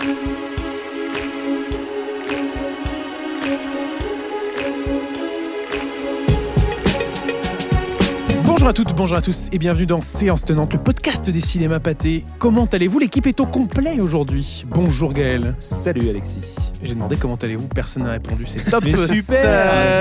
thank you Bonjour à toutes, bonjour à tous et bienvenue dans Séance Tenante, le podcast des cinémas pâtés. Comment allez-vous? L'équipe est au complet aujourd'hui. Bonjour Gaël. Salut Alexis. J'ai demandé comment allez-vous, personne n'a répondu. C'est top. Mais super.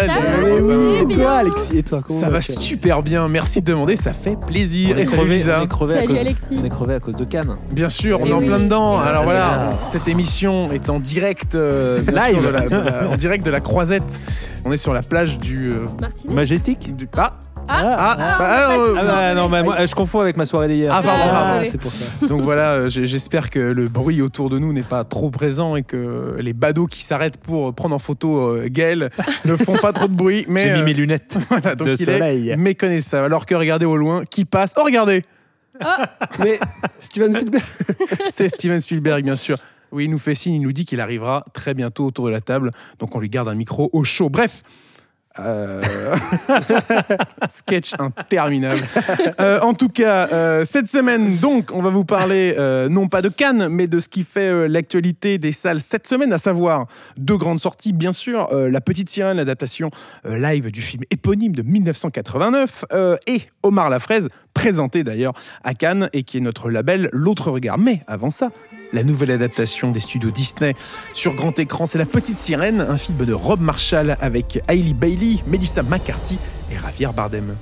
Salut. Mais oui, bien. et toi Alexis Et toi comment Ça va super bien, merci de demander, ça fait plaisir. On est crevé, on est crevé à cause, Alexis. on est crevé à cause de Cannes. Bien sûr, on Eh est en plein dedans. Eh Alors voilà, cette émission est en direct, euh, Live. de la- de la- en direct de la Croisette. On est sur la plage du. euh, Majestic du- ah, Ah, ah, ah, ah, euh, Ah bah non, bah, moi je confonds avec ma soirée d'hier. Ah, pardon, Ah, pardon. c'est pour ça. Donc voilà, euh, j'espère que le bruit autour de nous n'est pas trop présent et que les badauds qui s'arrêtent pour prendre en photo euh, Gaël ne font pas trop de bruit. Mais J'ai mis euh, mes lunettes voilà, donc de il soleil. est méconnaissable. Alors que regardez au loin, qui passe Oh regardez, Mais Steven Spielberg, c'est Steven Spielberg bien sûr. Oui, il nous fait signe, il nous dit qu'il arrivera très bientôt autour de la table, donc on lui garde un micro au chaud. Bref. Euh, Sketch interminable. Euh, en tout cas, euh, cette semaine, donc, on va vous parler non pas de Cannes, mais de ce qui fait l'actualité des salles cette semaine, à savoir deux grandes sorties, bien sûr, La Petite Sirène, l'adaptation live du film éponyme de 1989, euh, et Omar la Fraise, présenté d'ailleurs à Cannes, et qui est notre label L'autre regard. Mais avant ça, la nouvelle adaptation des studios Disney sur grand écran, c'est La Petite Sirène, un film de Rob Marshall avec Hailey Bailey, Melissa McCarthy et Javier Bardem.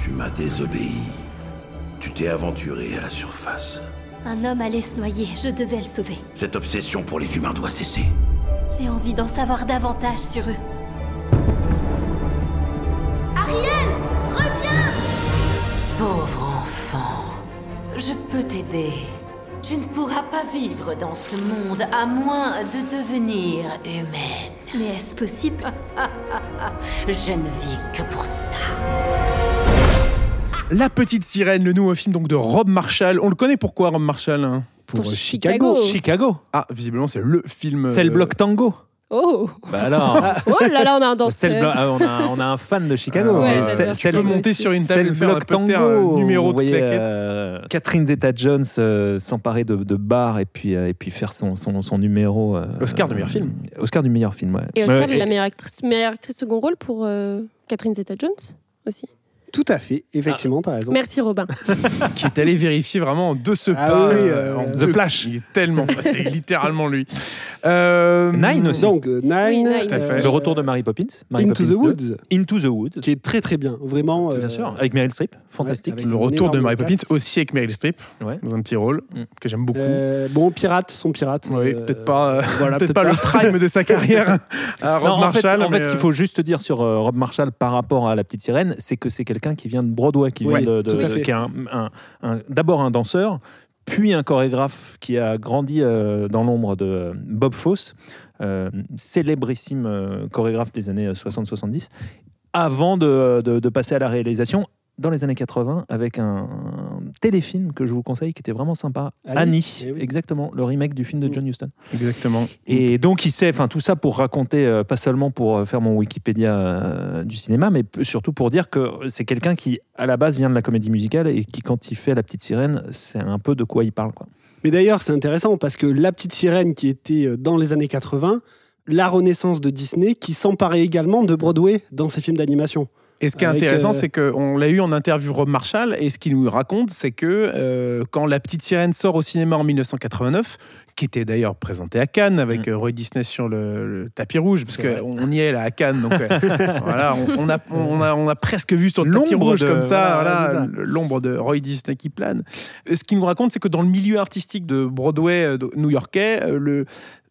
Tu m'as désobéi. Tu t'es aventuré à la surface. Un homme allait se noyer, je devais le sauver. Cette obsession pour les humains doit cesser. J'ai envie d'en savoir davantage sur eux. Ariel Reviens Pauvre enfant, je peux t'aider. Tu ne pourras pas vivre dans ce monde à moins de devenir humaine. Mais est-ce possible? Je ne vis que pour ça. La Petite Sirène, le nouveau film donc de Rob Marshall. On le connaît pourquoi Rob Marshall hein? Pour, Pour Chicago. Chicago. Chicago. Ah, visiblement c'est le film. C'est le euh, bloc tango. Oh Bah alors. Oh là là, on a un le danseur. ah, on, a, on a un fan de Chicago. Ouais, Euh, c'est- Tu peux monter aussi. sur une table le et faire un bloc peu tango. un numéro Vous de voyez, claquettes. euh, Catherine Zeta-Jones euh, s'emparer de, de bar et puis, euh, et puis faire son, son, son numéro. euh, Oscar du meilleur film. Oscar du meilleur film, ouais. Et Oscar Ouais, de la meilleure actrice, meilleure actrice second rôle pour euh, Catherine Zeta-Jones aussi. Tout à fait, effectivement, t'as raison. Merci Robin. qui est allé vérifier vraiment de ce Ah pas. oui, euh, euh, en The deux- Flash. Il est tellement. c'est littéralement lui. Euh, Nine aussi. Donc, euh, Nine, Oui, Nine Tout à fait. aussi. Le retour de Mary Poppins. Mary Into the Poppins 2. Woods, Into the Woods. qui est très très bien, vraiment. Bien euh, sûr, avec Meryl Streep, fantastique. Le retour de Mary Poppins aussi avec Meryl Streep Ouais. dans un petit rôle Mm. que j'aime beaucoup. Euh, bon, pirate, son pirate. oui, euh, peut-être pas, euh, voilà, peut-être pas, le prime de sa carrière à Rob Non, en fait, Marshall. en fait, ce qu'il euh, faut juste dire sur euh, Rob Marshall par rapport à La Petite Sirène, c'est que c'est quelqu'un qui vient de Broadway, qui Oui, vient de, de- qui est un- un- un- d'abord un danseur, puis un chorégraphe qui a grandi euh, dans l'ombre de Bob Fosse, euh, célébrissime euh, chorégraphe des années 60-70, avant de, de- de passer à la réalisation dans les années 80 avec un, un téléfilm que je vous conseille qui était vraiment sympa, Annie, Annie, eh oui. exactement, le remake du film de Mm. John Huston. Exactement. Et donc, il sait, enfin, tout ça pour raconter, euh, pas seulement pour euh, faire mon Wikipédia euh, du cinéma, mais surtout pour dire que c'est quelqu'un qui, à la base, vient de la comédie musicale et qui, quand il fait La Petite Sirène, c'est un peu de quoi il parle. Quoi. Mais d'ailleurs, c'est intéressant parce que La Petite Sirène, qui était dans les années 80, la renaissance de Disney, qui s'emparait également de Broadway dans ses films d'animation. Et ce qui est Avec, intéressant, euh, c'est qu'on l'a eu en interview Rob Marshall, et ce qu'il nous raconte, c'est que euh, quand La Petite Sirène sort au cinéma en 1989, qui était d'ailleurs présenté à Cannes avec Mm. euh, Roy Disney sur le, le tapis rouge, parce qu'on y est là à Cannes, donc euh, voilà, on, on a, on, a, on a presque vu sur le tapis L'ombre rouge de- comme ça, voilà, l'ombre de Roy Disney qui plane. Ce qu'il nous raconte, c'est que dans le milieu artistique de Broadway de- new-yorkais, le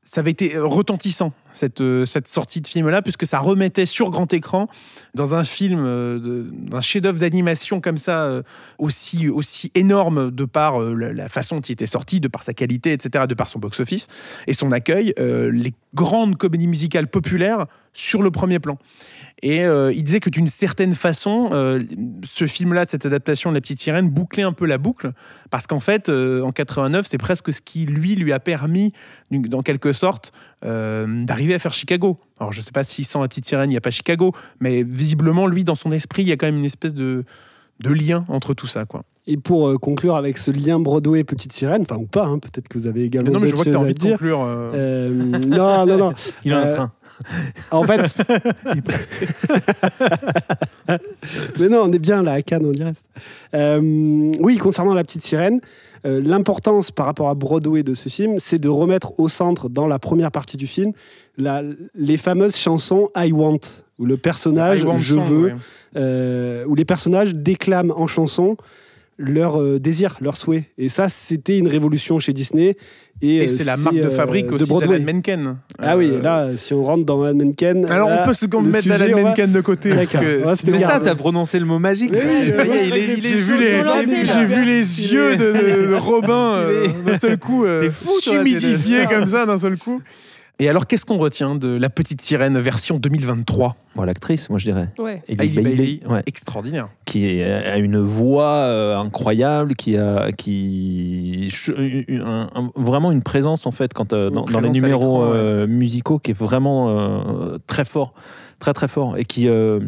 ça avait été retentissant, cette, euh, cette sortie de film-là, puisque ça remettait sur grand écran, dans un film, euh, d'un chef-d'œuvre d'animation comme ça, euh, aussi, aussi énorme de par la, façon dont il était sorti, de par sa qualité, etc., de par son box-office et son accueil, les grandes comédies musicales populaires sur le premier plan. Et il disait que d'une certaine façon, ce film-là, cette adaptation de La Petite Sirène, bouclait un peu la boucle, parce qu'en fait, en 89, c'est presque ce qui, lui, lui a permis, dans quelque sorte, euh, d'arriver à faire Chicago. Alors, je ne sais pas si sans La Petite Sirène, il n'y a pas Chicago, mais visiblement, lui, dans son esprit, il y a quand même une espèce de, de lien entre tout ça. Quoi. Et pour euh, conclure avec ce lien Broadway Petite Sirène, enfin ou pas, hein, peut-être que vous avez Mais également non, mais je vois que tu as envie de dire. conclure. euh, Euh, non, non, non. Il a un Euh, train. En fait, il est mais non, on est bien là à Cannes, on y reste. Euh, oui, concernant la petite sirène, euh, l'importance par rapport à Broadway de ce film, c'est de remettre au centre, dans la première partie du film, la- les fameuses chansons I Want, où le personnage I want je song, veux, ouais. euh, où les personnages déclament en chanson leur euh, désir, leur souhait. Et ça, c'était une révolution chez Disney. Et, Et euh, c'est la marque de euh, fabrique aussi Broadway. d'Alan Menken. Ah oui, Euh, là, si on rentre dans Alan Menken. Alors là, on peut se mettre Alan va- Menken de côté. parce que c'est ça, t'as prononcé le mot magique. J'ai vu les, yeux de, de- de Robin d'un seul coup, t'es- comme ça d'un seul coup. Et alors, qu'est-ce qu'on retient de La Petite Sirène version 2023 Bon, l'actrice, moi je dirais. Ouais. Hailey Bailey, Bailey, ouais, extraordinaire. qui a une voix euh, incroyable, qui a qui ch- un- un- vraiment une présence en fait quand euh, dans, dans les numéros euh, musicaux qui est vraiment euh, très fort, très très fort et qui euh,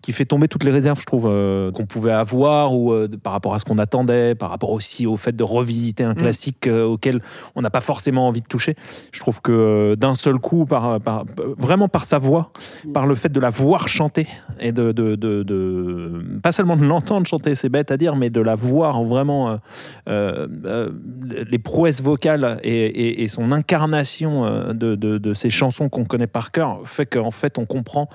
qui fait tomber toutes les réserves, je trouve, euh, qu'on pouvait avoir ou euh, par rapport à ce qu'on attendait, par rapport aussi au fait de revisiter un Mm. classique auquel on n'a pas forcément envie de toucher. Je trouve que d'un seul coup, par, par- vraiment par sa voix, par le fait de la voir chanter et de, de, de- de- pas seulement de l'entendre chanter, c'est bête à dire, mais de la voir vraiment les prouesses vocales et, et- et son incarnation de, de- de ces chansons qu'on connaît par cœur fait qu'en fait on comprend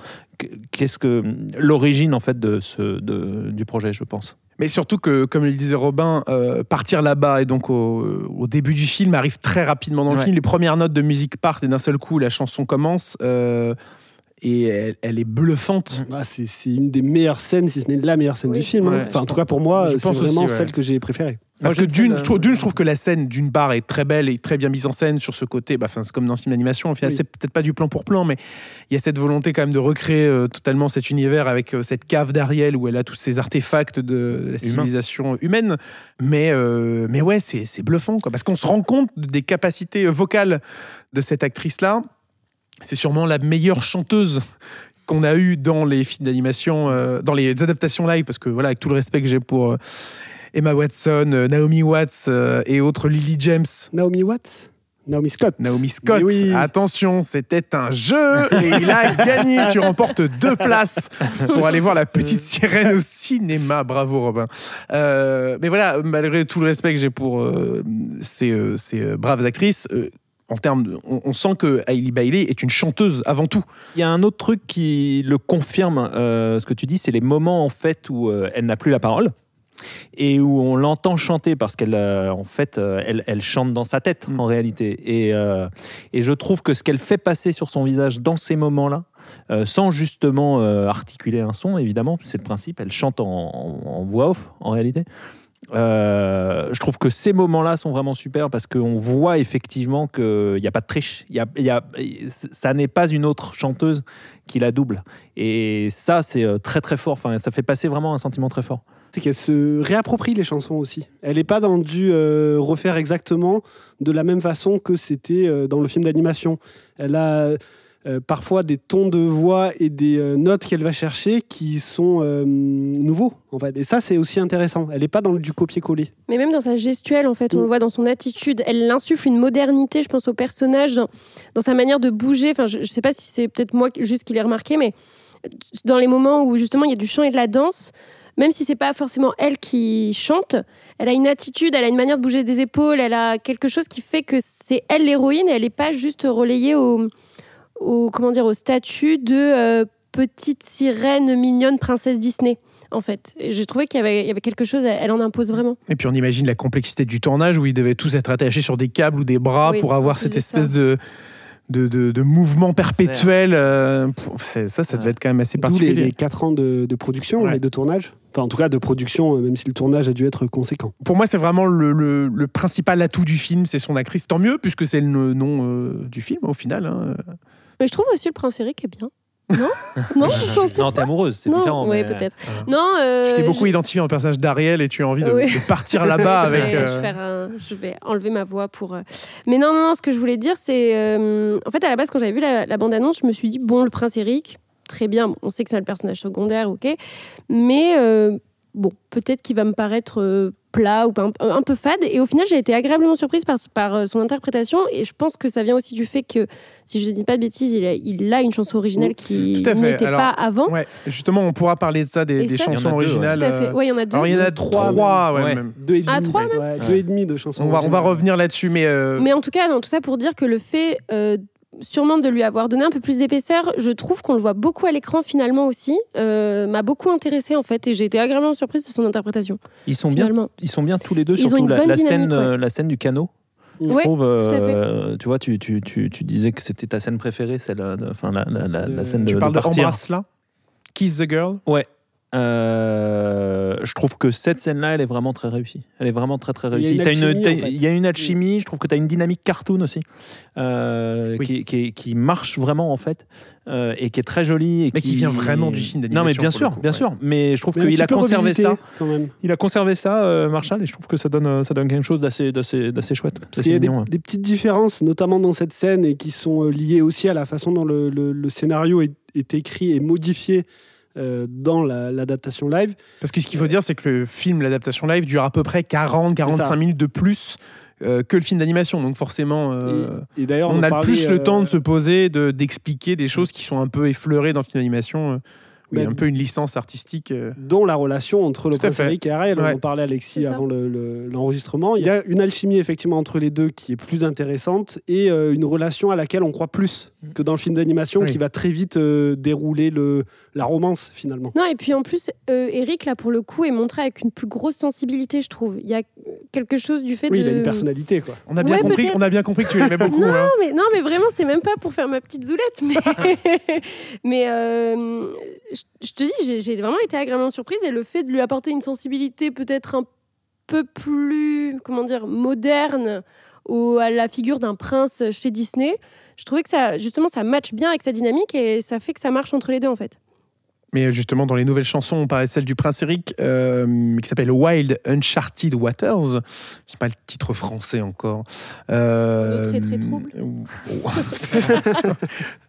qu'est-ce que l'origine en fait de ce de- du projet, je pense? Mais surtout que, comme le disait Robin, euh, partir là-bas et donc au, au début du film arrive très rapidement dans le Ouais. film. Les premières notes de musique partent et d'un seul coup la chanson commence euh, et elle, elle est bluffante. Ah, c'est une des meilleures scènes, si ce n'est la meilleure scène Oui, du film. hein. ouais, enfin, en tout cas, pour moi, c'est vraiment aussi, ouais. celle que j'ai préférée. Parce Moi, que d'une, je trouve- d'une, je trouve que la scène d'une part est très belle et très bien mise en scène sur ce côté. Bah, c'est comme dans un film d'animation. Final, Oui. c'est peut-être pas du plan pour plan, mais il y a cette volonté quand même de recréer euh, totalement cet univers avec euh, cette cave d'Ariel où elle a tous ces artefacts de la civilisation humaine. Mais, euh, mais ouais, c'est, c'est bluffant, quoi. Parce qu'on se rend compte des capacités vocales de cette actrice-là. C'est sûrement la meilleure chanteuse qu'on a eue dans les films d'animation, dans les adaptations live, parce que voilà, avec tout le respect que j'ai pour Emma Watson, euh, Naomi Watts euh, et autres Lily James. Naomi Watts? Naomi Scott. Naomi Scott, oui. attention, c'était un jeu et il a gagné. Tu remportes deux places pour aller voir la petite sirène au cinéma. Bravo Robin. Euh, mais voilà, malgré tout le respect que j'ai pour euh, ces, euh, ces, euh, braves actrices, euh, en termes, de- on, on sent que Hailey Bailey est une chanteuse avant tout. Il y a un autre truc qui le confirme, euh, ce que tu dis, c'est les moments en fait où euh, elle n'a plus la parole et où on l'entend chanter parce qu'elle euh, en fait euh, elle, elle chante dans sa tête en réalité et, euh, et je trouve que ce qu'elle fait passer sur son visage dans ces moments-là euh, sans justement articuler un son évidemment c'est le principe elle chante en, en- en voix off en réalité euh, je trouve que ces moments-là sont vraiment super parce qu'on voit effectivement qu'il n'y a pas de triche. Il y a, il y a- ça n'est pas une autre chanteuse qui la double. Et ça, c'est très très fort. Enfin, ça fait passer vraiment un sentiment très fort. C'est qu'elle se réapproprie les chansons aussi. Elle n'est pas dans du euh, refaire exactement de la même façon que c'était euh, dans le film d'animation. Elle a euh, parfois des tons de voix et des notes qu'elle va chercher qui sont nouveaux, en fait. Et ça, c'est aussi intéressant. Elle n'est pas dans le- du copier-coller. Mais même dans sa gestuelle, en fait, on Mm. le voit dans son attitude. Elle insuffle une modernité, je pense, au personnage, dans, dans sa manière de bouger. Enfin, je ne sais pas si c'est peut-être moi juste qui l'ai remarqué, mais dans les moments où justement il y a du chant et de la danse, même si c'est pas forcément elle qui chante, elle a une attitude, elle a une manière de bouger des épaules, elle a quelque chose qui fait que c'est elle l'héroïne. et Elle n'est pas juste relayée au, au comment dire au statut de euh, petite sirène mignonne princesse Disney. En fait, j'ai trouvé qu'il y avait, il y avait quelque chose, elle en impose vraiment. Et puis on imagine la complexité du tournage où ils devaient tous être attachés sur des câbles ou des bras Oui, pour avoir cette espèce de, de, de, de mouvement perpétuel. euh, ça, ça devait être quand même assez D'où les, particulier. les 4 ans de, de production Ouais. et de tournage. Enfin, en tout cas, de production, euh, même si le tournage a dû être conséquent. Pour moi, c'est vraiment le, le- le principal atout du film, c'est son actrice. Tant mieux, puisque c'est le nom euh, du film au final. hein. Mais je trouve aussi le prince Eric est bien. Non Non, Non, t'es amoureuse, c'est différent. oui, mais- peut-être. Voilà. Non, euh, Je t'ai beaucoup identifié en personnage d'Ariel et tu as envie de, Oui. de partir là-bas avec. euh, je, vais faire un- je vais enlever ma voix pour. euh, Mais non, non, non, ce que je voulais dire, c'est. euh, En fait, à la base, quand j'avais vu la, la bande-annonce, je me suis dit, bon, le prince Eric, très bien, on sait que c'est le personnage secondaire, ok. Mais euh, bon, peut-être qu'il va me paraître euh, plat ou un, peu fade. Et au final, j'ai été agréablement surprise par, par euh, son interprétation. Et je pense que ça vient aussi du fait que, si je ne dis pas de bêtises, il a, il a une chanson originale qui n'était pas avant. Ouais, justement, on pourra parler de ça, des, ça, chansons deux, ouais. originales. Tout à fait. euh, Ouais, il y en a deux. Alors, il y en a Trois, trois, ouais, Ouais. même. Deux et demi. Ah, trois, même ouais, deux et demi de chansons. On va, on va originales. revenir là-dessus, mais. euh, Mais en tout cas, non, tout ça pour dire que le fait euh, sûrement de lui avoir donné un peu plus d'épaisseur, je trouve qu'on le voit beaucoup à l'écran finalement aussi, euh, m'a beaucoup intéressé en fait et j'ai été agréablement surprise de son interprétation Ils sont bien, ils sont bien tous les deux. Ils ont surtout une la, bonne la scène, euh, la scène du canot. Je Ouais, trouve, à fait. euh, tu vois, tu, tu, tu, tu disais que c'était ta scène préférée, celle, de- enfin la, la, la, De- la scène de, tu parles de de partir. Embrasse-la Kiss the Girl Ouais. Euh, je trouve que cette scène-là, elle est vraiment très réussie. Elle est vraiment très très Il y a réussie. une T'as une- alchimie, t'as- en fait. Il y a une alchimie. Je trouve que tu as une dynamique cartoon aussi, euh, Oui. qui, qui, qui marche vraiment en fait, euh, et qui est très jolie. Et Mais qui vient vraiment du film Non, mais d'animation, bien sûr, coup, bien ouais. sûr. Mais je trouve qu'il a conservé ça. quand même. Il a conservé ça, Marshall, et je trouve que ça donne, ça donne quelque chose d'assez, chouette. Parce qu'il y a des, mignon, ouais. des petites différences, notamment dans cette scène, et qui sont liées aussi à la façon dont le, le- le scénario est, est écrit et modifié euh, dans la- l'adaptation live. Parce que ce qu'il faut dire, c'est que le film, l'adaptation live, dure à peu près 40-45 minutes de plus euh, que le film d'animation. Donc forcément, euh, et et d'ailleurs, on a parlait, plus le temps de se poser, de- d'expliquer des choses qui sont un peu effleurées dans le film d'animation. Où il y a Ben, un peu une licence artistique. euh. dont la relation entre le prince. Eric et Ariel. Ouais. On en parlait Alexis avant le- le- l'enregistrement. Il y a une alchimie effectivement entre les deux qui est plus intéressante et euh, une relation à laquelle on croit plus que dans le film d'animation Oui. qui va très vite euh, dérouler le, la romance finalement. Non, et puis en plus, euh, Eric, là, pour le coup, est montré avec une plus grosse sensibilité, je trouve. Il y a quelque chose du fait Oui, de. il a une personnalité quoi. On a bien Ouais, compris, on a bien compris que tu l'aimais beaucoup. Non, hein. mais, non, mais vraiment, c'est même pas pour faire ma petite zoulette. Mais, mais euh, je, te dis, j'ai- j'ai vraiment été agréablement surprise. Et le fait de lui apporter une sensibilité peut-être un peu plus, comment dire, moderne au, à la figure d'un prince chez Disney, je trouvais que ça, justement, ça match bien avec sa dynamique et ça fait que ça marche entre les deux, en fait. Mais justement, dans les nouvelles chansons, on parlait de celle du Prince Eric, euh, qui s'appelle Wild Uncharted Waters. Je sais pas le titre français encore. Euh, est très trouble.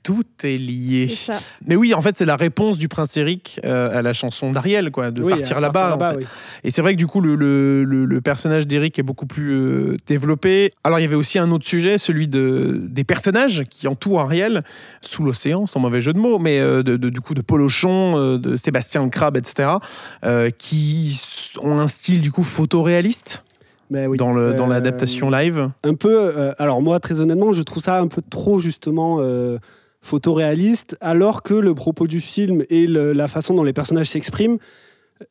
Tout est lié. Mais oui, en fait, c'est la réponse du Prince Eric euh, à la chanson d'Ariel, quoi, de Oui, partir là-bas. en fait. oui. Et c'est vrai que du coup, le, le- le- le personnage d'Eric est beaucoup plus euh, développé. Alors, il y avait aussi un autre sujet, celui de, des personnages qui entourent Ariel, sous l'océan, sans mauvais jeu de mots, mais euh, de, de- du coup de Polochon, euh, de Sébastien le Crabe, etc., euh, qui ont un style du coup photoréaliste Mais oui. dans le- dans Euh, l'adaptation live. un peu. euh, alors moi, très honnêtement, je trouve ça un peu trop justement euh, photoréaliste, alors que le propos du film et le- la façon dont les personnages s'expriment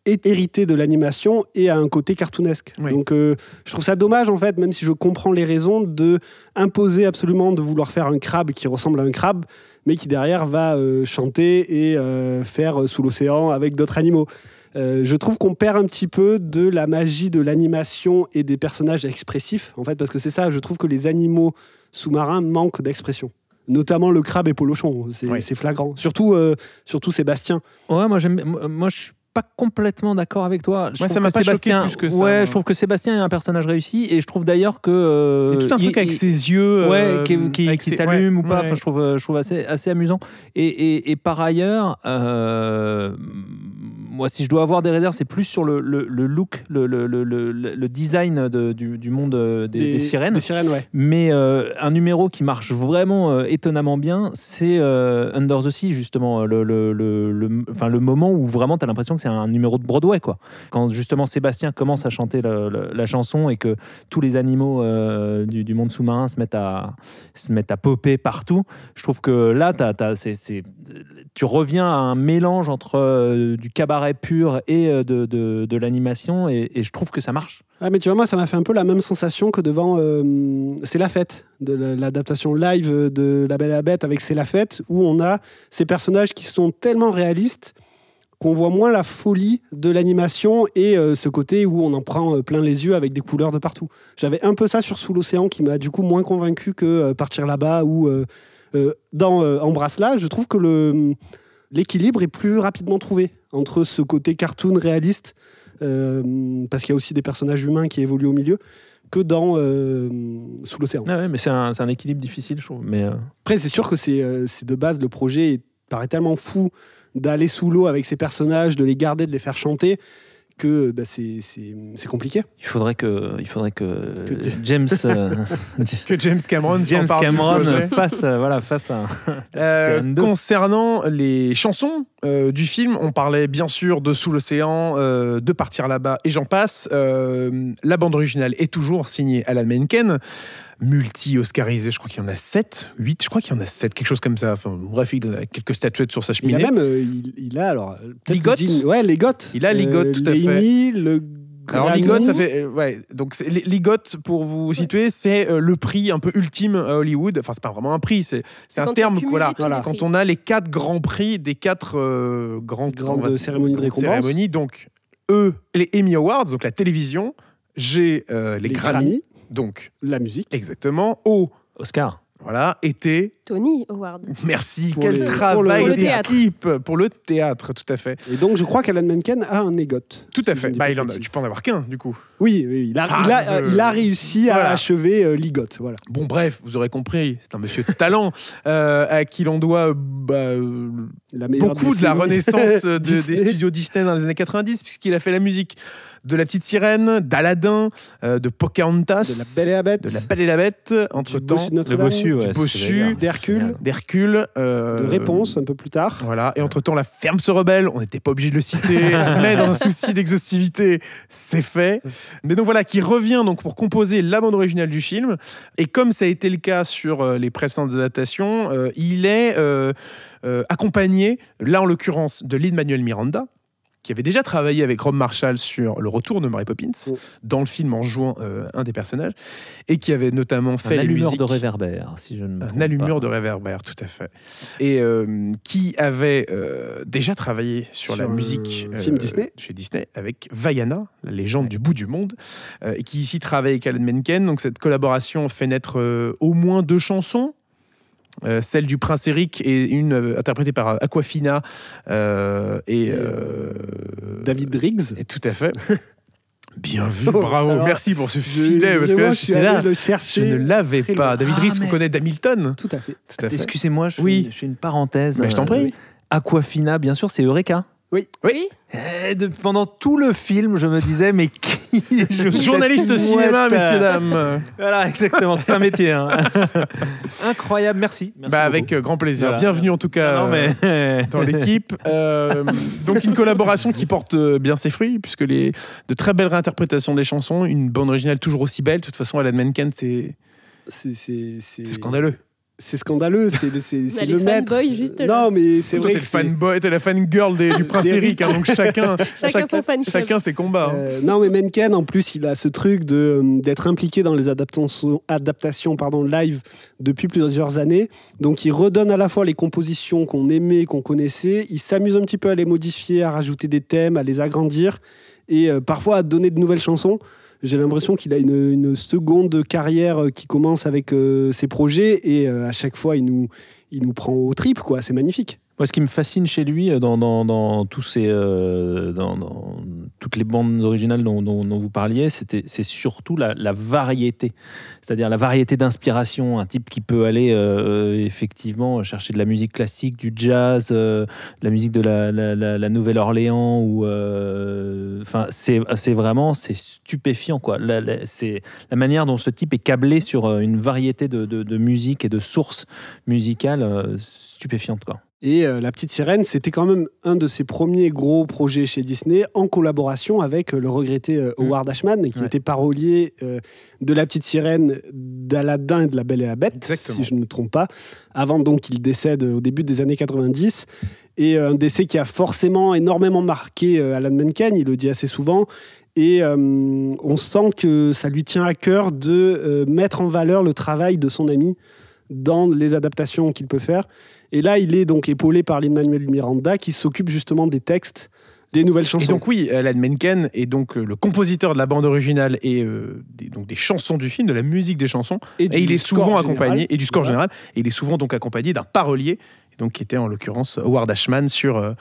est hérité de l'animation et a un côté cartoonesque. Oui. Donc euh, je trouve ça dommage en fait, même si je comprends les raisons de imposer absolument de vouloir faire un crabe qui ressemble à un crabe, mais qui derrière va euh, chanter et euh, faire euh, sous l'océan avec d'autres animaux. Euh, je trouve qu'on perd un petit peu de la magie de l'animation et des personnages expressifs, en fait, parce que c'est ça, je trouve que les animaux sous-marins manquent d'expression. Notamment le crabe et Polochon, c'est Oui. flagrant. Surtout, euh, surtout Sébastien. Ouais, moi, j'aime, moi, moi, je suis pas complètement d'accord avec toi. Je Ouais, ça m'a pas choqué Sébastien, plus que ça, Ouais, moi. je trouve que Sébastien est un personnage réussi et je trouve d'ailleurs que. euh, Il y a tout un il- truc avec il- ses yeux. ouais, euh, qui, qui- qui ses- s'allume ouais, ou pas. ouais. Enfin, je trouve, euh, je trouve assez, assez amusant. Et, et- et par ailleurs, euh, moi, si je dois avoir des réserves, c'est plus sur le, le- le look, le, design de- du, du monde euh, des, des sirènes. Des sirènes, ouais. Mais euh, un numéro qui marche vraiment euh, étonnamment bien, c'est Under the Sea, justement, le, le, moment où vraiment tu as l'impression que c'est un numéro de Broadway. Quoi. Quand justement Sébastien commence à chanter la chanson et que tous les animaux du, du monde sous-marin se mettent, à, se mettent à popper partout, je trouve que là, tu reviens à un mélange entre du cabaret pur et euh, de, de, l'animation et, je trouve que ça marche. Ah, mais tu vois, moi, ça m'a fait un peu la même sensation que devant euh, C'est la fête, de la- l'adaptation live de La Belle et la Bête avec C'est la fête, où on a ces personnages qui sont tellement réalistes qu'on voit moins la folie de l'animation et euh, ce côté où on en prend plein les yeux avec des couleurs de partout. J'avais un peu ça sur Sous l'océan qui m'a du coup moins convaincu que Partir là-bas ou dans Embrasse-là. Je trouve que le l'équilibre est plus rapidement trouvé entre ce côté cartoon réaliste euh, parce qu'il y a aussi des personnages humains qui évoluent au milieu, que dans euh, Sous l'océan. Ah ouais, mais c'est un, équilibre difficile, je trouve. Mais euh, Après, c'est sûr que c'est de base, le projet paraît tellement fou d'aller sous l'eau avec ces personnages, de les garder, de les faire chanter, que bah, c'est c'est- c'est compliqué. Il faudrait que, il faudrait que, Que James- euh, Que James Cameron James Cameron fasse, euh, voilà, fasse un. Euh, concernant les chansons euh, du film, on parlait bien sûr de Sous l'océan, euh, de Partir là-bas et j'en passe. Euh, la bande originale est toujours signée Alan Menken, multi-oscarisé, je crois qu'il y en a 7, 8, je crois qu'il y en a 7, quelque chose comme ça. Enfin, bref, il a quelques statuettes sur sa Il a cheminée. même, euh, il, il a alors. euh, peut-être Ligotte dis- Ouais, les gottes. Il a Ligotte, tout à fait. l'Emmy, le Alors Grammy. Ligot, ça fait euh, ouais. Donc pour vous situer, c'est euh, le prix un peu ultime à Hollywood. Enfin, c'est pas vraiment un prix, c'est c'est un terme. Voilà, quand on a les quatre grands prix des quatre euh, grandes Grandes va- cérémonies de récompense. cérémonies. Donc eux, les Emmy Awards, donc la télévision. J'ai euh, les, les Grammy, donc la musique. exactement. O, Oscar. voilà, été. Tony Howard. Merci, Pour quel les- travail pour le théâtre. d'équipe pour le théâtre, tout à fait, Et donc, je crois qu'Alan Menken a un égot. tout à fait. Bah, pas il en a- tu peux en avoir qu'un, du coup. Oui, oui, il a, Ah, il a, je- euh, il a réussi Voilà. à achever euh, Ligot. Voilà. Bon, bref, vous aurez compris, c'est un monsieur de talent euh, à qui l'on doit euh, bah, euh, La beaucoup de la renaissance de- des studios Disney dans les années 90, puisqu'il a fait la musique de La Petite Sirène, d'Aladin, euh, de Pocahontas, De la Belle et la Bête. de La Belle et la Bête, entre du temps, Bossu de Le bossu, ouais. d'Hercule, euh, de Réponse un peu plus tard. Voilà, et entre-temps, La Ferme se rebelle, on n'était pas obligé de le citer, mais dans un souci d'exhaustivité, c'est fait. Mais donc voilà, qui revient donc pour composer la bande originale du film. Et comme ça a été le cas sur euh, les précédentes adaptations, euh, il est euh, euh, accompagné, là en l'occurrence, de Lin-Manuel Miranda, qui avait déjà travaillé avec Rob Marshall sur Le Retour de Mary Poppins, dans le film en jouant euh, un des personnages, et qui avait notamment fait Un les allumeur musiques de réverbère, si je ne me trompe un allumeur pas. de réverbère, tout à fait. Et euh, qui avait euh, déjà travaillé sur, la Sur musique euh, film Disney. chez Disney avec Vaiana, la légende du bout du monde, euh, et qui ici travaille avec Alan Menken. Donc cette collaboration fait naître euh, au moins deux chansons. Euh, celle du prince Eric et une euh, interprétée par Aquafina euh, et, Et, euh, David Riggs. et tout à fait. Bien vu, Oh, bravo, alors, merci pour ce Je- filet parce que là je suis là, le je chercher. ne l'avais pas. loin. David Ah, Riggs, mais- on connaît d'Hamilton. Tout à fait. Excusez-moi, je, Oui. fais- je fais une parenthèse. Mais je t'en prie. Aquafina, bien sûr, c'est Eureka. Oui. Eh, de- pendant tout le film, je me disais, mais qui Journaliste cinéma, messieurs, dames. Voilà, exactement, c'est un métier. hein. Incroyable, merci. Merci Bah, beaucoup. avec euh, grand plaisir. Voilà. Bienvenue en tout cas Non, mais... euh, dans l'équipe. Euh, donc une collaboration qui porte euh, bien ses fruits, puisque les de très belles réinterprétations des chansons, une bande originale toujours aussi belle. De toute façon, Alan Menken, c'est C'est c'est- c'est- c'est scandaleux. C'est scandaleux. C'est le maître. fanboys juste là. Non, mais c'est Toi, vrai. t'es que le fanboy, t'es la fangirl des- du prince. Eric, hein, donc chacun, Chacun son fan chacun ses combats. hein. Euh, non, mais Menken, en plus, il a ce truc de, euh, d'être impliqué dans les adaptations, adaptations pardon, live depuis plusieurs années. Donc, il redonne à la fois les compositions qu'on aimait, qu'on connaissait. Il s'amuse un petit peu à les modifier, à rajouter des thèmes, à les agrandir et euh, parfois à donner de nouvelles chansons. J'ai l'impression qu'il a une, seconde carrière euh, qui commence avec euh, ses projets et euh, à chaque fois, il nous, il nous prend au trip, quoi. C'est magnifique. Moi, ce qui me fascine chez lui, dans, dans, dans tous ces, toutes les bandes originales dont, dont- vous parliez, c'était, c'est surtout la, variété. C'est-à-dire la variété d'inspiration. Un type qui peut aller euh, effectivement chercher de la musique classique, du jazz, euh, de la musique de la, Nouvelle-Orléans. Ou, euh, enfin, c'est, c'est vraiment stupéfiant. Quoi. C'est la manière dont ce type est câblé sur une variété de, de, de musique et de sources musicales stupéfiantes. Quoi. Et euh, La Petite Sirène, c'était quand même un de ses premiers gros projets chez Disney, en collaboration avec euh, le regretté euh, Howard Ashman, qui Ouais. était parolier de La Petite Sirène, d'Aladin et de La Belle et la Bête, Exactement. si je ne me trompe pas, avant donc qu'il décède au début des années 90. Et un décès qui a forcément énormément marqué Alan Menken, il le dit assez souvent. Et euh, on sent que ça lui tient à cœur de euh, mettre en valeur le travail de son ami dans les adaptations qu'il peut faire. Et là, il est donc épaulé par Lin-Manuel Miranda qui s'occupe justement des textes des nouvelles Et chansons. donc oui, Alan Menken est donc euh, le compositeur de la bande originale et euh, des, donc des chansons du film, de la musique des chansons. Et il est souvent général. accompagné, et du score Voilà. général, et il est souvent donc accompagné d'un parolier, donc qui était en l'occurrence Howard Ashman sur, euh,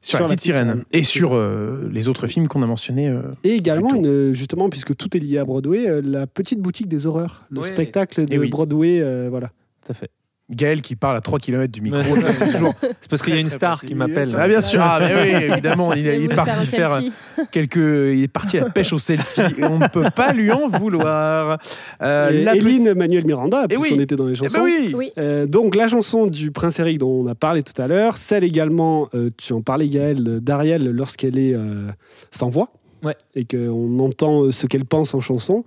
sur, La Petite Sirène, et sur euh, les autres films qu'on a mentionnés. euh. Et également, une, justement, puisque tout est lié à Broadway, euh, la petite boutique des horreurs, le Ouais. spectacle de oui. Broadway, euh, voilà. Tout à fait. Gaël qui parle à 3 km du micro, ça, c'est toujours. C'est parce qu'il y a une star qui m'appelle. Ah, bien sûr, ah, mais oui, évidemment, il, est- il est parti faire selfie. quelques. Il est parti à la pêche au selfie. et on ne peut pas lui en vouloir. Euh, Et la Eline Manuel Miranda, Eh oui. puisqu'on était dans les Eh ben chansons. oui. Oui. Euh, donc la chanson du Prince Eric dont on a parlé tout à l'heure, celle également, euh, tu en parlais Gaël, d'Ariel lorsqu'elle est euh, sans voix Ouais. et qu'on entend euh, ce qu'elle pense en chanson.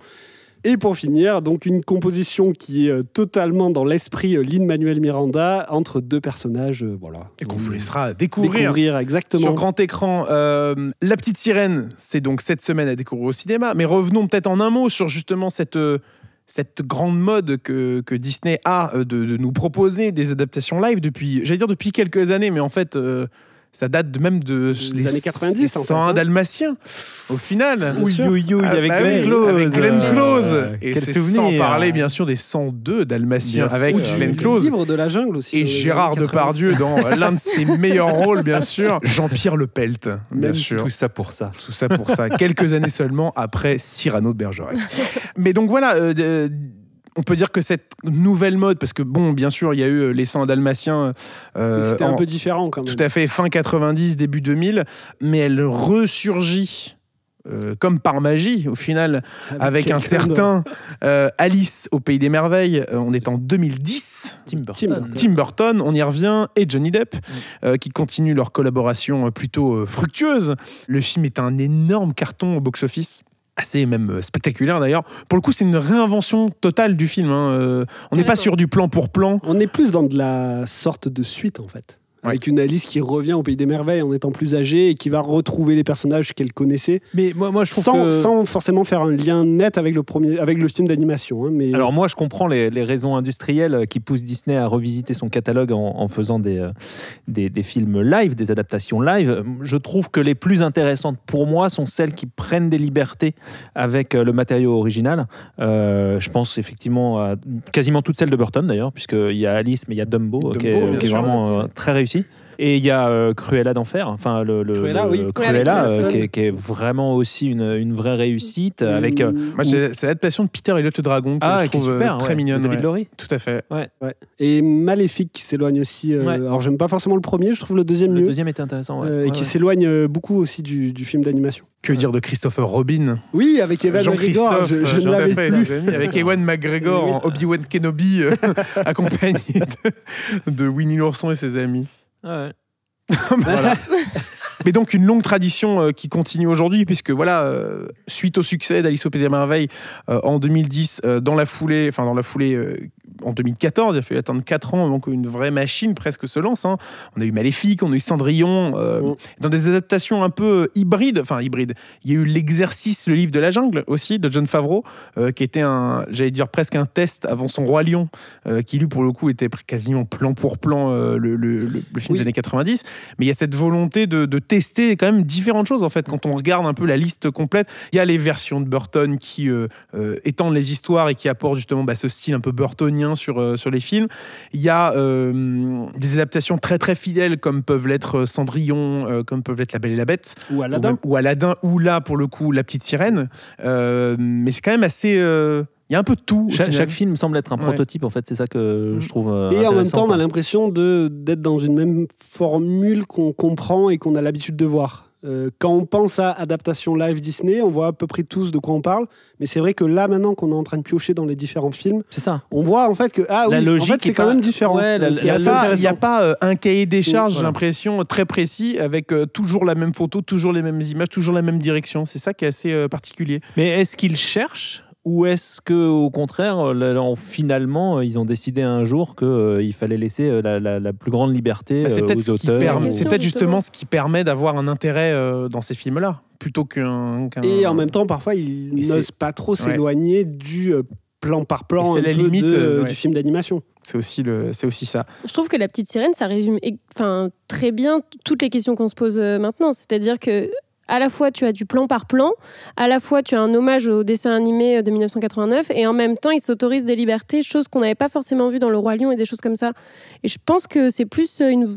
Et pour finir, donc une composition qui est euh, totalement dans l'esprit euh, Lin-Manuel Miranda entre deux personnages, euh, voilà. Et qu'on On- vous laissera découvrir. découvrir exactement. Sur grand écran, euh, La Petite Sirène, c'est donc cette semaine à découvrir au cinéma. Mais revenons peut-être en un mot sur justement cette, cette grande mode que, que Disney a de, de nous proposer des adaptations live depuis, j'allais dire depuis quelques années, mais en fait, euh, ça date même de Les années 90, les en fait, 101 hein. Dalmatiens, au final. Oui, Ah, avec bah Glenn oui, Close. avec Glenn Euh, Close. et quel c'est souvenir. sans parler bien sûr des 102 Dalmatiens Bien avec sûr. Glenn Le Close. livre de la jungle aussi. Et les Gérard années 90. Depardieu dans l'un de ses meilleurs rôles, bien sûr. Jean-Pierre Le Pelt, bien Même sûr. Tout ça pour ça. Tout ça pour ça. Quelques années seulement après Cyrano de Bergerac. Mais donc voilà, euh, euh, on peut dire que cette nouvelle mode, parce que bon, bien sûr, il y a eu euh, les 100 dalmatiens. euh, C'était un en- peu différent quand même. tout à fait fin 90, début 2000, mais elle ressurgit. euh, comme par magie, au final, avec un certain euh, Alice au Pays des Merveilles. Euh, on est en 2010. Tim Burton. Tim Burton, on y revient, et Johnny Depp, euh, qui continuent leur collaboration plutôt euh, fructueuse. Le film est un énorme carton au box-office. Assez même euh, spectaculaire d'ailleurs. Pour le coup, c'est une réinvention totale du film. hein. Euh, on n'est pas sur du plan pour plan. On est plus dans de la sorte de suite en fait. Ouais. Avec une Alice qui revient au Pays des Merveilles en étant plus âgée et qui va retrouver les personnages qu'elle connaissait Mais moi, moi je trouve sans, que... sans forcément faire un lien net avec le, premier, avec le film d'animation. hein, mais Alors moi, je comprends les, les raisons industrielles qui poussent Disney à revisiter son catalogue en, en faisant des, euh, des, des films live, des adaptations live. Je trouve que les plus intéressantes pour moi sont celles qui prennent des libertés avec euh, le matériau original. Euh, je pense effectivement à quasiment toutes celles de Burton d'ailleurs, puisqu'il y a Alice, mais il y a Dumbo, qui est, Dumbo, bien qui est sûr, vraiment euh, très réussi. Et il y a euh, Cruella d'enfer, enfin le, le- Cruella, le- oui. Cruella, avec euh, qui, est, qui est vraiment aussi une, une vraie réussite Mmh. avec euh, Moi, c'est l'adaptation de Peter et le dragon que ah je qui est trouve euh, super, très ouais, mignonne. de David ouais. Laurie. Tout à fait. Ouais. Et Maléfique qui s'éloigne aussi. euh, Ouais. Alors j'aime pas forcément le premier, je trouve le deuxième Le mieux. deuxième était intéressant. ouais. euh, et qui ouais. s'éloigne beaucoup aussi du, du film d'animation. Que dire de Christopher Robin Oui, avec Evan McGregor, Jean-Christophe, je, je ne l'avais plus. avec Ewan McGregor en Obi-Wan Kenobi, accompagné de, de Winnie l'ourson et ses amis. Ouais. Voilà. Mais donc une longue tradition euh, qui continue aujourd'hui, puisque voilà, euh, suite au succès d'Alice au Pays des Merveilles euh, en 2010, euh, dans la foulée, enfin dans la foulée en 2014, il a fallu attendre 4 ans avant qu'une vraie machine presque se lance. hein. On a eu Maléfique, on a eu Cendrillon, euh, Mm. dans des adaptations un peu hybrides, enfin hybrides. Il y a eu l'exercice, le livre de la jungle aussi, de John Favreau, euh, qui était un, j'allais dire presque un test avant son Roi Lion, euh, qui lui pour le coup était quasiment plan pour plan euh, le, le- le- le film Oui. des années 90. Mais il y a cette volonté de, de tester quand même différentes choses en fait. Quand on regarde un peu la liste complète, il y a les versions de Burton qui euh, euh, étendent les histoires et qui apportent justement bah, ce style un peu burtonien sur, euh, sur les films. Il y a euh, des adaptations très très fidèles comme peuvent l'être euh, Cendrillon, euh, comme peuvent l'être La Belle et la Bête, Ou ou, Aladdin. même- ou Aladdin, ou là pour le coup La Petite Sirène. Euh, mais c'est quand même assez. euh, Il y a un peu de tout. Cha- chaque film semble être un Ouais. prototype, en fait, c'est ça que je trouve. euh, Et en même temps, on a l'impression de- d'être dans une même formule qu'on comprend et qu'on a l'habitude de voir. Euh, quand on pense à adaptation live Disney, on voit à peu près tous de quoi on parle. Mais c'est vrai que là, maintenant qu'on est en train de piocher dans les différents films, C'est ça. on voit en fait que ah La oui, logique en fait, c'est est quand pas- même différent. Ouais, la- Euh, la- Il n'y a, pas- il y a intéressant. pas euh, un cahier des charges, j'ai Voilà. l'impression, très précis, avec euh, toujours la même photo, toujours les mêmes images, toujours la même direction. C'est ça qui est assez euh, particulier. Mais est-ce qu'ils cherchent ou est-ce que au contraire, là, en- finalement, ils ont décidé un jour qu'il fallait laisser euh, la, la- la plus grande liberté Bah, c'est euh, peut-être aux auteurs permet- c'est peut-être justement justement. ce qui permet d'avoir un intérêt euh, dans ces films-là, plutôt qu'un. Et en même temps, parfois, ils n'osent pas trop s'éloigner du euh, plan par plan un c'est la peu limite, de- euh, ouais. du film d'animation. C'est aussi, le, c'est aussi ça. Je trouve que La Petite Sirène, ça résume enfin, très bien toutes les questions qu'on se pose euh, maintenant. C'est-à-dire que à la fois tu as du plan par plan, à la fois tu as un hommage au dessin animé de 1989, et en même temps ils s'autorisent des libertés, choses qu'on n'avait pas forcément vues dans Le Roi Lion et des choses comme ça. Et je pense que c'est plus euh, une...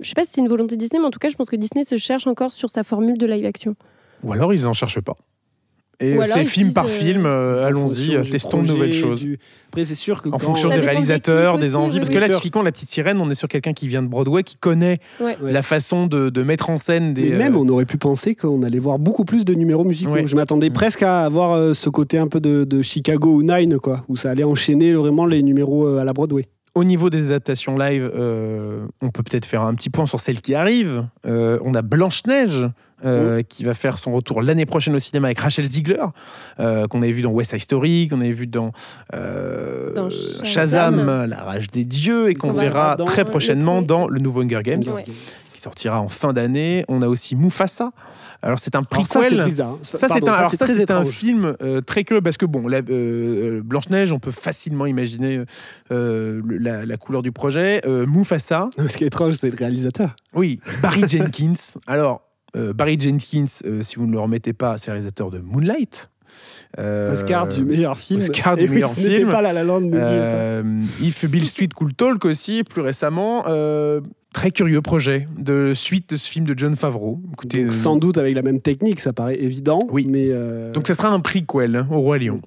Je sais pas si c'est une volonté Disney, mais en tout cas je pense que Disney se cherche encore sur sa formule de live action. Ou alors ils n'en cherchent pas. Et euh, c'est film par euh, film, euh, allons-y, testons de nouvelles choses. du- Après, c'est sûr que En quand- fonction des réalisateurs, des aussi, envies. oui, Parce oui. que là, sûr. typiquement, La Petite Sirène, on est sur quelqu'un qui vient de Broadway, qui connaît Ouais. La façon de, de mettre en scène des. Mais même, euh, on aurait pu penser qu'on allait voir beaucoup plus de numéros musicaux. Ouais. Je m'attendais Mm. presque à avoir euh, ce côté un peu de, de Chicago ou Nine, quoi, où ça allait enchaîner vraiment les numéros euh, à la Broadway. Au niveau des adaptations live, euh, on peut peut-être faire un petit point sur celles qui arrivent. Euh, on a Blanche-Neige. euh, qui va faire son retour l'année prochaine au cinéma avec Rachel Ziegler, euh, qu'on avait vu dans West Side Story, qu'on avait vu dans, euh, Dans Shazam, Shazam. La Rage des Dieux, et qu'on verra dans très prochainement dans le nouveau Hunger Games, Ouais. qui sortira en fin d'année. On a aussi Mufasa. Alors c'est un Alors ça, c'est prequel. bizarre. Ça, c'est un, alors ça, c'est un film euh, très curieux parce que, bon, la- euh, Blanche-Neige, on peut facilement imaginer euh, la, la couleur du projet. Euh, Mufasa, Ce qui est étrange, c'est le réalisateur. oui, Barry Jenkins. Alors, euh, Barry Jenkins, euh, si vous ne le remettez pas, c'est le réalisateur de Moonlight. Euh, Oscar du meilleur film. Oscar du Et oui, meilleur ce n'était film. pas La La Land. Euh, If Bill Street Cool Talk aussi, plus récemment. Très curieux projet de suite de ce film de John Favreau. Écoutez, Donc, euh, sans doute avec la même technique, ça paraît évident. Oui. Mais euh, donc ça sera un prequel hein, au Roi Lion.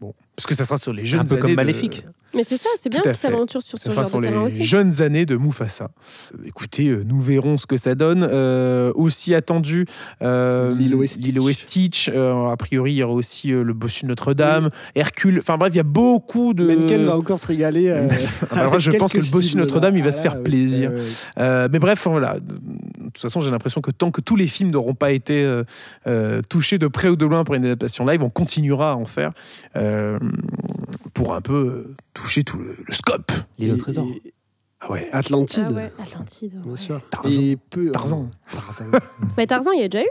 Bon, parce que ça sera sur les jeunes Un peu comme années de- Maléfique. Mais c'est ça, c'est bien qu'il fait. s'aventure sur ce Ça sera genre sur de les terrain aussi. jeunes années de Mufasa. Euh, Écoutez, euh, nous verrons ce que ça donne. Euh, aussi attendu, euh, Lilo et Stitch. Lilo et Stitch. Euh, a priori, il y aura aussi euh, le Bossu Notre-Dame, Hercule. Enfin bref, il y a beaucoup de. Menken va encore se régaler. euh, Ah, bah, alors, je pense que le Bossu Notre-Dame, il va se Ah, faire oui. plaisir. Ouais. Euh, mais bref, voilà. De toute façon, j'ai l'impression que tant que tous les films n'auront pas été euh, euh, touchés de près ou de loin pour une adaptation live, on continuera à en faire euh, pour un peu euh, toucher tout le, le scope. L'île au trésor. et Ah ouais. Atlantide. Ah ouais, Atlantide. Bien ouais. sûr. Tarzan. Et peu. Tarzan. Tarzan. Mais Tarzan, il y a déjà eu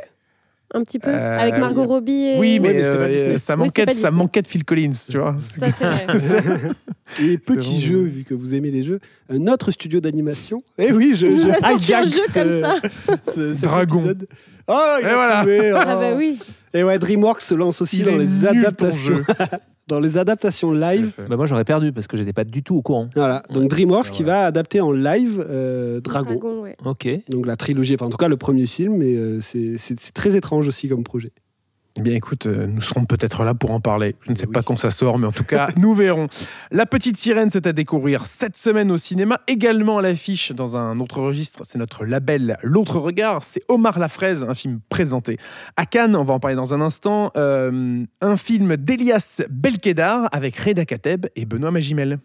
un petit peu Euh, avec Margot oui. Robbie. Et... Oui, mais, mais c'était pas euh, Disney. ça, Oui, manquait, ça manquait de Phil Collins, tu vois. Ça, c'est vrai. Et petit jeu, vu que vous aimez les jeux, un autre studio d'animation. Eh oui, je, je un jeu comme ce- ça. ce- cet Dragon. épisode. Oh, il Et voilà. trouvé, oh. Ah bah oui. Et ouais, DreamWorks se lance aussi Il dans les adaptations. Dans les adaptations live. Bah moi j'aurais perdu parce que j'étais pas du tout au courant. Voilà, donc DreamWorks Ah qui ouais. va adapter en live euh, Dragon. Dragon, ouais. Ok. Donc la trilogie, enfin en tout cas le premier film, mais euh, c'est très étrange aussi comme projet. Eh bien, écoute, euh, nous serons peut-être là pour en parler. Je ne sais Oui. pas quand ça sort, mais en tout cas, nous verrons. La Petite Sirène, c'est à découvrir cette semaine au cinéma. Également à l'affiche, dans un autre registre, c'est notre label L'autre Regard. C'est Omar Lafraise, un film présenté à Cannes. On va en parler dans un instant. Euh, un film d'Elias Belkedar avec Reda Kateb et Benoît Magimel.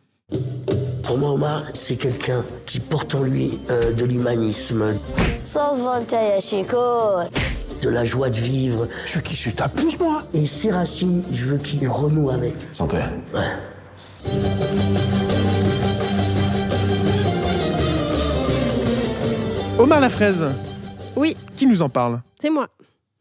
Pour moi, Omar, c'est quelqu'un qui porte en lui euh, de l'humanisme, de la joie de vivre. Je qui suis ta plus moi Et ses racines, je veux qu'il renoue avec. Santé. Omar Lafraise, Oui, qui nous en parle? C'est moi.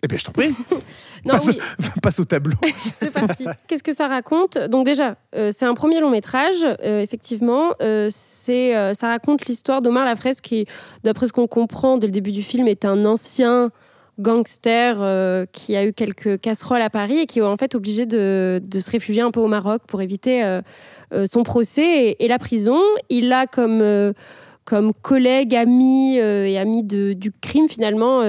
Eh bien, je t'en prie, Non, passe, oui, passe au tableau. c'est parti. Qu'est-ce que ça raconte? Donc déjà, euh, c'est un premier long métrage, euh, effectivement. Euh, c'est, euh, ça raconte l'histoire d'Omar Lafraise qui, d'après ce qu'on comprend dès le début du film, est un ancien gangster euh, qui a eu quelques casseroles à Paris et qui est en fait obligé de, se réfugier un peu au Maroc pour éviter euh, euh, son procès et, la prison. Il a comme, comme collègue, ami et ami du crime finalement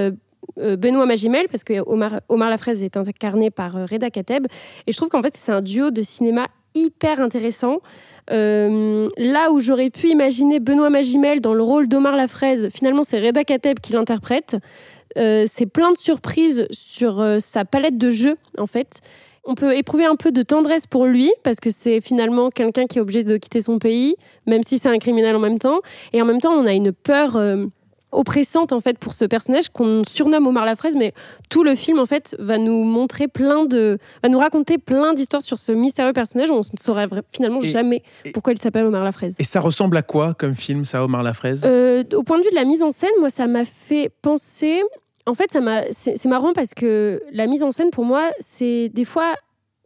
Benoît Magimel, parce que Omar, Omar Lafraise est incarné par Reda Kateb. Et je trouve qu'en fait, c'est un duo de cinéma hyper intéressant. Là où j'aurais pu imaginer Benoît Magimel dans le rôle d'Omar Lafraise, finalement, c'est Reda Kateb qui l'interprète. Euh, c'est plein de surprises sur euh, sa palette de jeux, en fait. On peut éprouver un peu de tendresse pour lui, parce que c'est finalement quelqu'un qui est obligé de quitter son pays, même si c'est un criminel en même temps. Et en même temps, on a une peur euh, oppressante, en fait, pour ce personnage qu'on surnomme Omar Lafraise, mais tout le film, en fait, va nous montrer plein de... va nous raconter plein d'histoires sur ce mystérieux personnage. On ne saurait finalement Et- jamais et- pourquoi il s'appelle Omar Lafraise. Et ça ressemble à quoi comme film, ça, Omar Lafraise Euh, au point de vue de la mise en scène, moi, ça m'a fait penser. En fait, ça m'a. C'est marrant parce que la mise en scène, pour moi, c'est des fois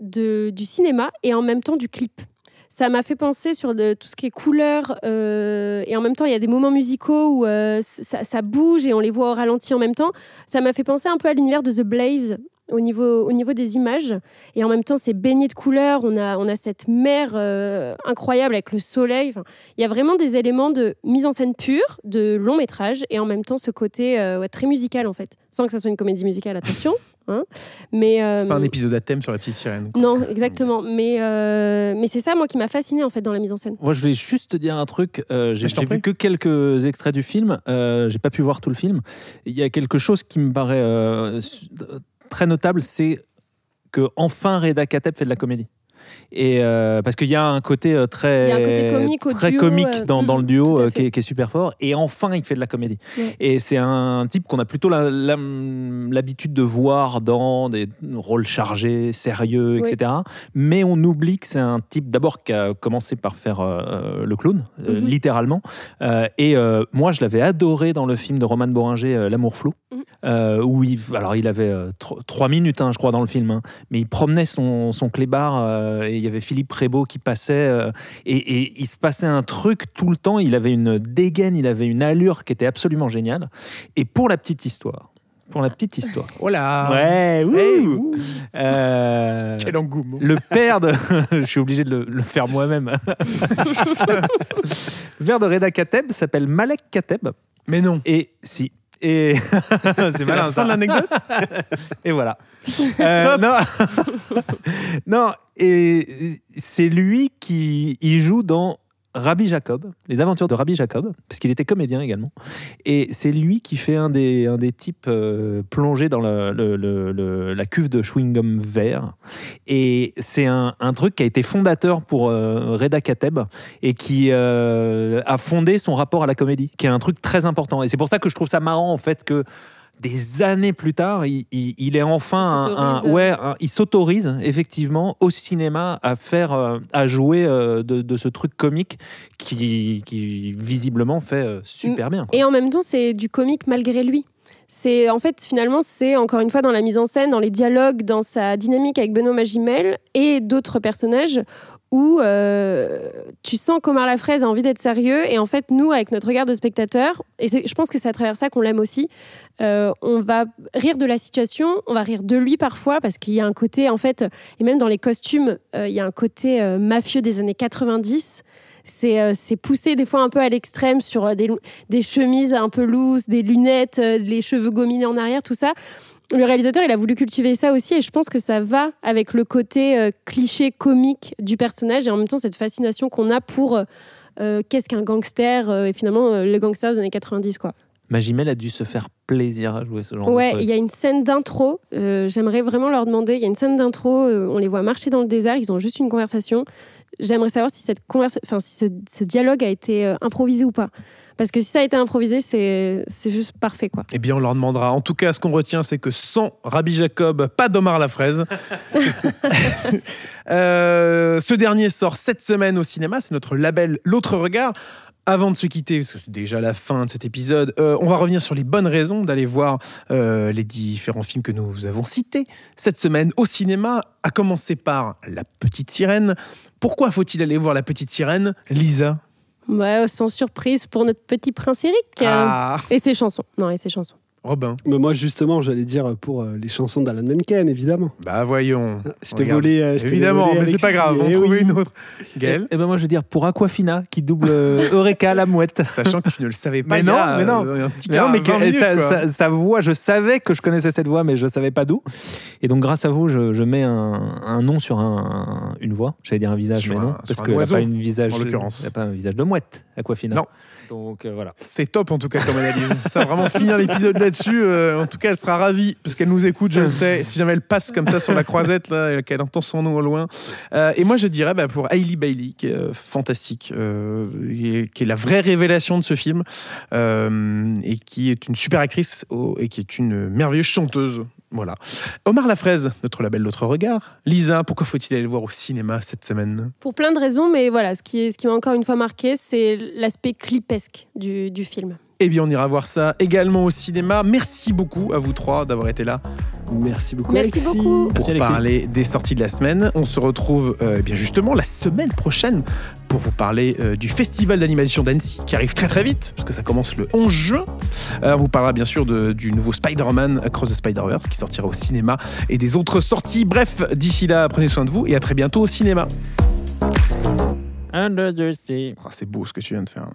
de, du cinéma et en même temps du clip. Ça m'a fait penser sur de- tout ce qui est couleur euh, et en même temps, il y a des moments musicaux où euh, ça, ça bouge et on les voit au ralenti en même temps. Ça m'a fait penser un peu à l'univers de The Blaze au niveau, au niveau des images. Et en même temps, c'est baigné de couleurs. On a, on a cette mer euh, incroyable avec le soleil. Enfin, il y a vraiment des éléments de mise en scène pure, de long métrage, et en même temps ce côté euh, ouais, très musical en fait. Sans que ça soit une comédie musicale, attention. hein. Mais euh, C'est pas un épisode à thème sur la petite sirène. quoi. Non, exactement. Mais euh, mais c'est ça moi qui m'a fasciné en fait dans la mise en scène. Moi, je voulais juste te dire un truc. Euh, j'ai vu que quelques extraits du film. Euh, j'ai pas pu voir tout le film. Il y a quelque chose qui me paraît euh, très notable, c'est que enfin Reda Kateb fait de la comédie. Et euh, parce qu'il y a un côté euh, très, un côté comique très duo, comique euh, dans, dans le mhm, duo qui, est, fait. qui est super fort. Et enfin, il fait de la comédie. Ouais. Et c'est un type qu'on a plutôt l'habitude de voir dans des rôles chargés, sérieux, Oui. etc. Mais on oublie que c'est un type d'abord qui a commencé par faire euh, le clown, Mhm. littéralement. Et moi, je l'avais adoré dans le film de Roman Boringer, L'amour flou, Mhm. euh, où il, alors il avait euh, tro- trois minutes, hein, je crois, dans le film, hein, mais il promenait son, son clébard euh, et il y avait Philippe Prébeau qui passait euh, et, et il se passait un truc tout le temps. Il avait une dégaine, il avait une allure qui était absolument géniale. Et pour la petite histoire, pour la petite histoire. Oh là Ouais, ouh. Hey, ouh. Euh, Quel engouement le père de. je suis obligé de le, le faire moi-même. le père de Reda Kateb s'appelle Malek Kateb. Mais non Et si. Et c'est malin, la fin de l'anecdote Et voilà. Euh, non, non, et c'est lui qui il joue dans Rabbi Jacob, les aventures de Rabbi Jacob, parce qu'il était comédien également. Et c'est lui qui fait un des, un des types euh, plongés dans la cuve de chewing-gum vert. Et c'est un, un truc qui a été fondateur pour euh, Reda Kateb et qui euh, a fondé son rapport à la comédie, qui est un truc très important. Et c'est pour ça que je trouve ça marrant, en fait, que des années plus tard, il, il- il est enfin Il un, un- s'autorise. ouais, un- il s'autorise effectivement au cinéma à faire, euh, à jouer euh, de, de ce truc comique qui, qui visiblement fait euh, super bien. quoi. Et en même temps, c'est du comique malgré lui. C'est en fait finalement c'est encore une fois dans la mise en scène, dans les dialogues, dans sa dynamique avec Benoît Magimel et d'autres personnages où euh, tu sens qu'Omar Lafraise a envie d'être sérieux et en fait nous avec notre regard de spectateur et je pense que c'est à travers ça qu'on l'aime aussi. euh, on va rire de la situation, on va rire de lui parfois parce qu'il y a un côté en fait et même dans les costumes euh, il y a un côté mafieux des années 90. C'est euh, c'est poussé des fois un peu à l'extrême sur euh, des, chemises un peu loose, des lunettes, euh, les cheveux gominés en arrière, tout ça. Le réalisateur, il a voulu cultiver ça aussi et je pense que ça va avec le côté cliché comique du personnage et en même temps cette fascination qu'on a pour qu'est-ce qu'un gangster et finalement euh, le gangster des années 90 quoi. Magimel a dû se faire plaisir à jouer ce genre Ouais, de truc. il y a une scène d'intro, euh, j'aimerais vraiment leur demander, il y a une scène d'intro, euh, on les voit marcher dans le désert, ils ont juste une conversation. J'aimerais savoir si, cette conversa- enfin, si ce, ce dialogue a été euh, improvisé ou pas. Parce que si ça a été improvisé, c'est c'est juste parfait quoi. Eh bien, on leur demandera. En tout cas, ce qu'on retient, c'est que sans Rabbi Jacob, pas d'Omar Lafraise. Euh, ce dernier sort cette semaine au cinéma. C'est notre label L'autre regard. Avant de se quitter, parce que c'est déjà la fin de cet épisode, euh, on va revenir sur les bonnes raisons d'aller voir euh, les différents films que nous avons cités cette semaine au cinéma, à commencer par La Petite Sirène. Pourquoi faut-il aller voir La Petite Sirène Lisa? Ouais, sans surprise pour notre petit prince Eric. Ah Et ses chansons. Non, et ses chansons. Robin Mais moi, justement, j'allais dire pour euh, les chansons d'Alan Menken, évidemment. Bah voyons. Je t'ai volé. euh, je Évidemment, volé, mais c'est pas grave, on Eh trouve oui. une autre. Et, Gaël ben moi je veux dire pour Aquafina qui double euh, Eureka la mouette. Sachant que tu ne le savais pas. Mais il non, a, mais non. euh, Un petit Mais non, mais 20 que- minutes, sa, quoi. sa- sa voix, je savais que je connaissais cette voix, mais je savais pas d'où. Et donc, grâce à vous, je, je mets un, un nom sur un, une voix. J'allais dire un visage, Sur mais un- non, parce qu'elle n'a oiseau, pas une visage. en l'occurrence. elle a pas un visage de mouette, Aquafina. Non. Donc euh, voilà. C'est top en tout cas comme analyse. Ça va vraiment finir l'épisode là-dessus. Euh, en tout cas, elle sera ravie parce qu'elle nous écoute, je le sais. Si jamais elle passe comme ça sur la croisette, là, qu'elle entend son nom au loin. Euh, et moi, je dirais bah, pour Hailey Bailey, qui est euh, fantastique, qui est la vraie révélation de ce film, et qui est une super actrice et qui est une merveilleuse chanteuse. Voilà. Omar Lafraise, notre label L'autre regard. Lisa, pourquoi faut-il aller le voir au cinéma cette semaine? Pour plein de raisons, mais voilà, ce qui, m'a encore une fois marqué, c'est l'aspect clipesque du film. Eh bien, on ira voir ça également au cinéma. Merci beaucoup à vous trois d'avoir été là Merci beaucoup, Merci Alexis. beaucoup. pour Merci, Alexis. parler des sorties de la semaine. On se retrouve euh, eh bien justement la semaine prochaine pour vous parler euh, du festival d'animation d'Annecy qui arrive très très vite parce que ça commence le 11 juin. Euh, on vous parlera bien sûr de- du nouveau Spider-Man Across the Spider-Verse qui sortira au cinéma et des autres sorties. Bref, d'ici là, prenez soin de vous et à très bientôt au cinéma. Under the sea. Ah, c'est beau ce que tu viens de faire.